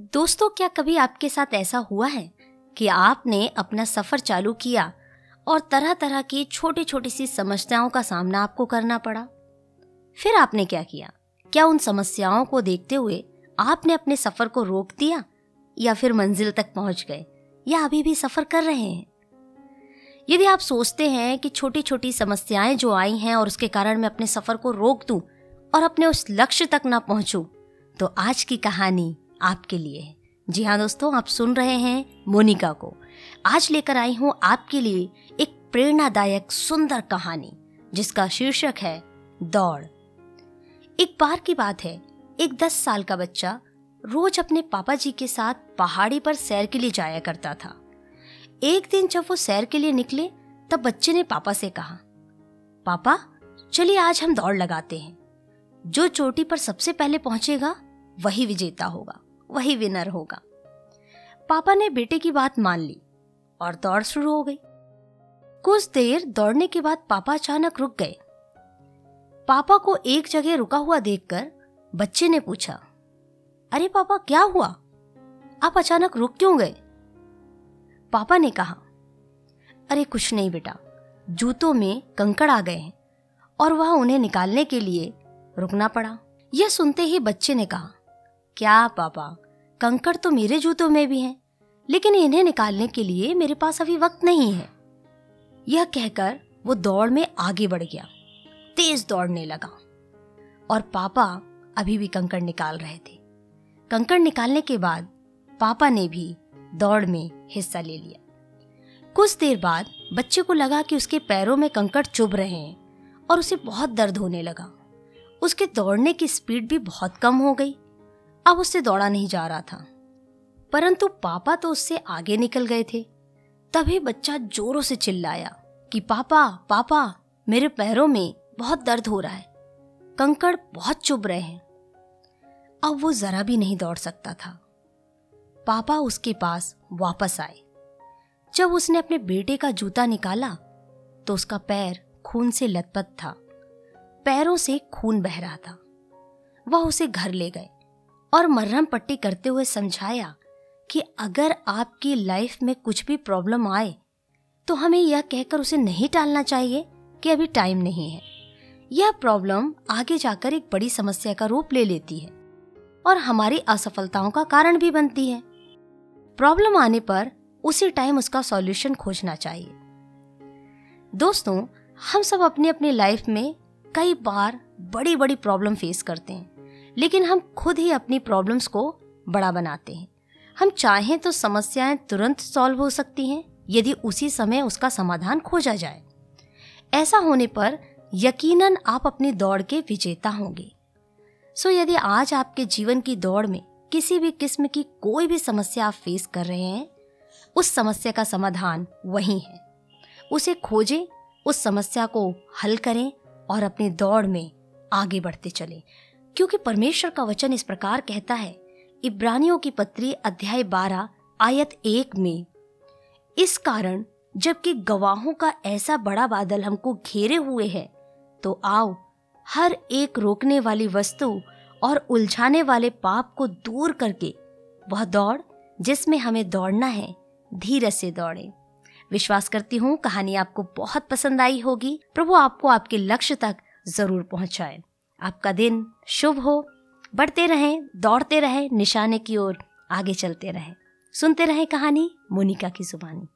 दोस्तों, क्या कभी आपके साथ ऐसा हुआ है कि आपने अपना सफ़र चालू किया और तरह तरह की छोटी छोटी सी समस्याओं का सामना आपको करना पड़ा? फिर आपने क्या किया? क्या उन समस्याओं को देखते हुए आपने अपने सफ़र को रोक दिया या फिर मंजिल तक पहुँच गए या अभी भी सफ़र कर रहे हैं? यदि आप सोचते हैं कि छोटी छोटी समस्याएँ जो आई हैं और उसके कारण मैं अपने सफ़र को रोक दूँ और अपने उस लक्ष्य तक ना पहुंचूं तो आज की कहानी आपके लिए। है जी हाँ दोस्तों, आप सुन रहे हैं मोनिका को। आज लेकर आई हूँ आपके लिए एक प्रेरणादायक सुंदर कहानी, जिसका शीर्षक है दौड़। एक बार की बात है, एक दस साल का बच्चा रोज अपने पापा जी के साथ पहाड़ी पर सैर के लिए जाया करता था। एक दिन जब वो सैर के लिए निकले, तब बच्चे ने पापा से कहा, पापा, चलिए आज हम दौड़ लगाते हैं। जो चोटी पर सबसे पहले पहुंचेगा, वही विजेता होगा। वही विनर होगा। पापा ने बेटे की बात मान ली और दौड़ शुरू हो गई। कुछ देर दौड़ने के बाद पापा अचानक रुक गए। पापा को एक जगह रुका हुआ देखकर बच्चे ने पूछा, अरे पापा, क्या हुआ? आप अचानक रुक क्यों गए? पापा ने कहा, अरे कुछ नहीं बेटा, जूतों में कंकड़ आ गए हैं और वह उन्हें निकालने के लिए रुकना पड़ा। यह सुनते ही बच्चे ने कहा क्या पापा कंकड़ तो मेरे जूतों में भी हैं, लेकिन इन्हें निकालने के लिए मेरे पास अभी वक्त नहीं है। यह कहकर वो दौड़ में आगे बढ़ गया, तेज दौड़ने लगा। और पापा अभी भी कंकड़ निकाल रहे थे। कंकड़ निकालने के बाद पापा ने भी दौड़ में हिस्सा ले लिया। कुछ देर बाद बच्चे को लगा कि उसके पैरों में कंकड़ चुभ रहे हैं और उसे बहुत दर्द होने लगा। उसके दौड़ने की स्पीड भी बहुत कम हो गई। अब उससे दौड़ा नहीं जा रहा था। परंतु पापा तो उससे आगे निकल गए थे। तभी बच्चा जोरों से चिल्लाया कि, पापा पापा, मेरे पैरों में बहुत दर्द हो रहा है। कंकड़ बहुत चुभ रहे हैं। अब वो जरा भी नहीं दौड़ सकता था। पापा उसके पास वापस आए। जब उसने अपने बेटे का जूता निकाला तो उसका पैर खून से लथपथ था। पैरों से खून बह रहा था। वह उसे घर ले गए। और मर्रम पट्टी करते हुए समझाया कि अगर आपकी लाइफ में कुछ भी प्रॉब्लम आए तो हमें यह कहकर उसे नहीं टालना चाहिए कि अभी टाइम नहीं है। यह प्रॉब्लम आगे जाकर एक बड़ी समस्या का रूप ले लेती है और हमारी असफलताओं का कारण भी बनती है। प्रॉब्लम आने पर उसी टाइम उसका सॉल्यूशन खोजना चाहिए। दोस्तों, हम सब अपनी अपनी लाइफ में कई बार बड़ी बड़ी प्रॉब्लम फेस करते हैं। लेकिन हम खुद ही अपनी प्रॉब्लम्स को बड़ा बनाते हैं। हम चाहें तो समस्याएँ तुरंत सॉल्व हो सकती हैं, यदि उसी समय उसका समाधान खोजा जाए। ऐसा होने पर यकीनन आप अपनी दौड़ के विजेता होंगे। सो यदि आज आपके जीवन की दौड़ में किसी भी किस्म की कोई भी समस्या आप फेस कर रहे हैं, उस समस्या का समाधान वही है। उसे खोजें, उस समस्या को हल करें और अपनी दौड़ में आगे बढ़ते चलें। क्योंकि परमेश्वर का वचन इस प्रकार कहता है, इब्रानियों की पत्री अध्याय बारह, आयत एक में, इस कारण जबकि गवाहों का ऐसा बड़ा बादल हमको घेरे हुए है तो आओ, हर एक रोकने वाली वस्तु और उलझाने वाले पाप को दूर करके, वह दौड़ जिसमें हमें दौड़ना है धीरे से दौड़े। विश्वास करती हूँ, कहानी आपको बहुत पसंद आई होगी। प्रभु आपको आपके लक्ष्य तक ज़रूर पहुँचाए। आपका दिन शुभ हो। बढ़ते रहें, दौड़ते रहें, निशाने की ओर आगे चलते रहें। सुनते रहें कहानी, मोनिका की जुबानी।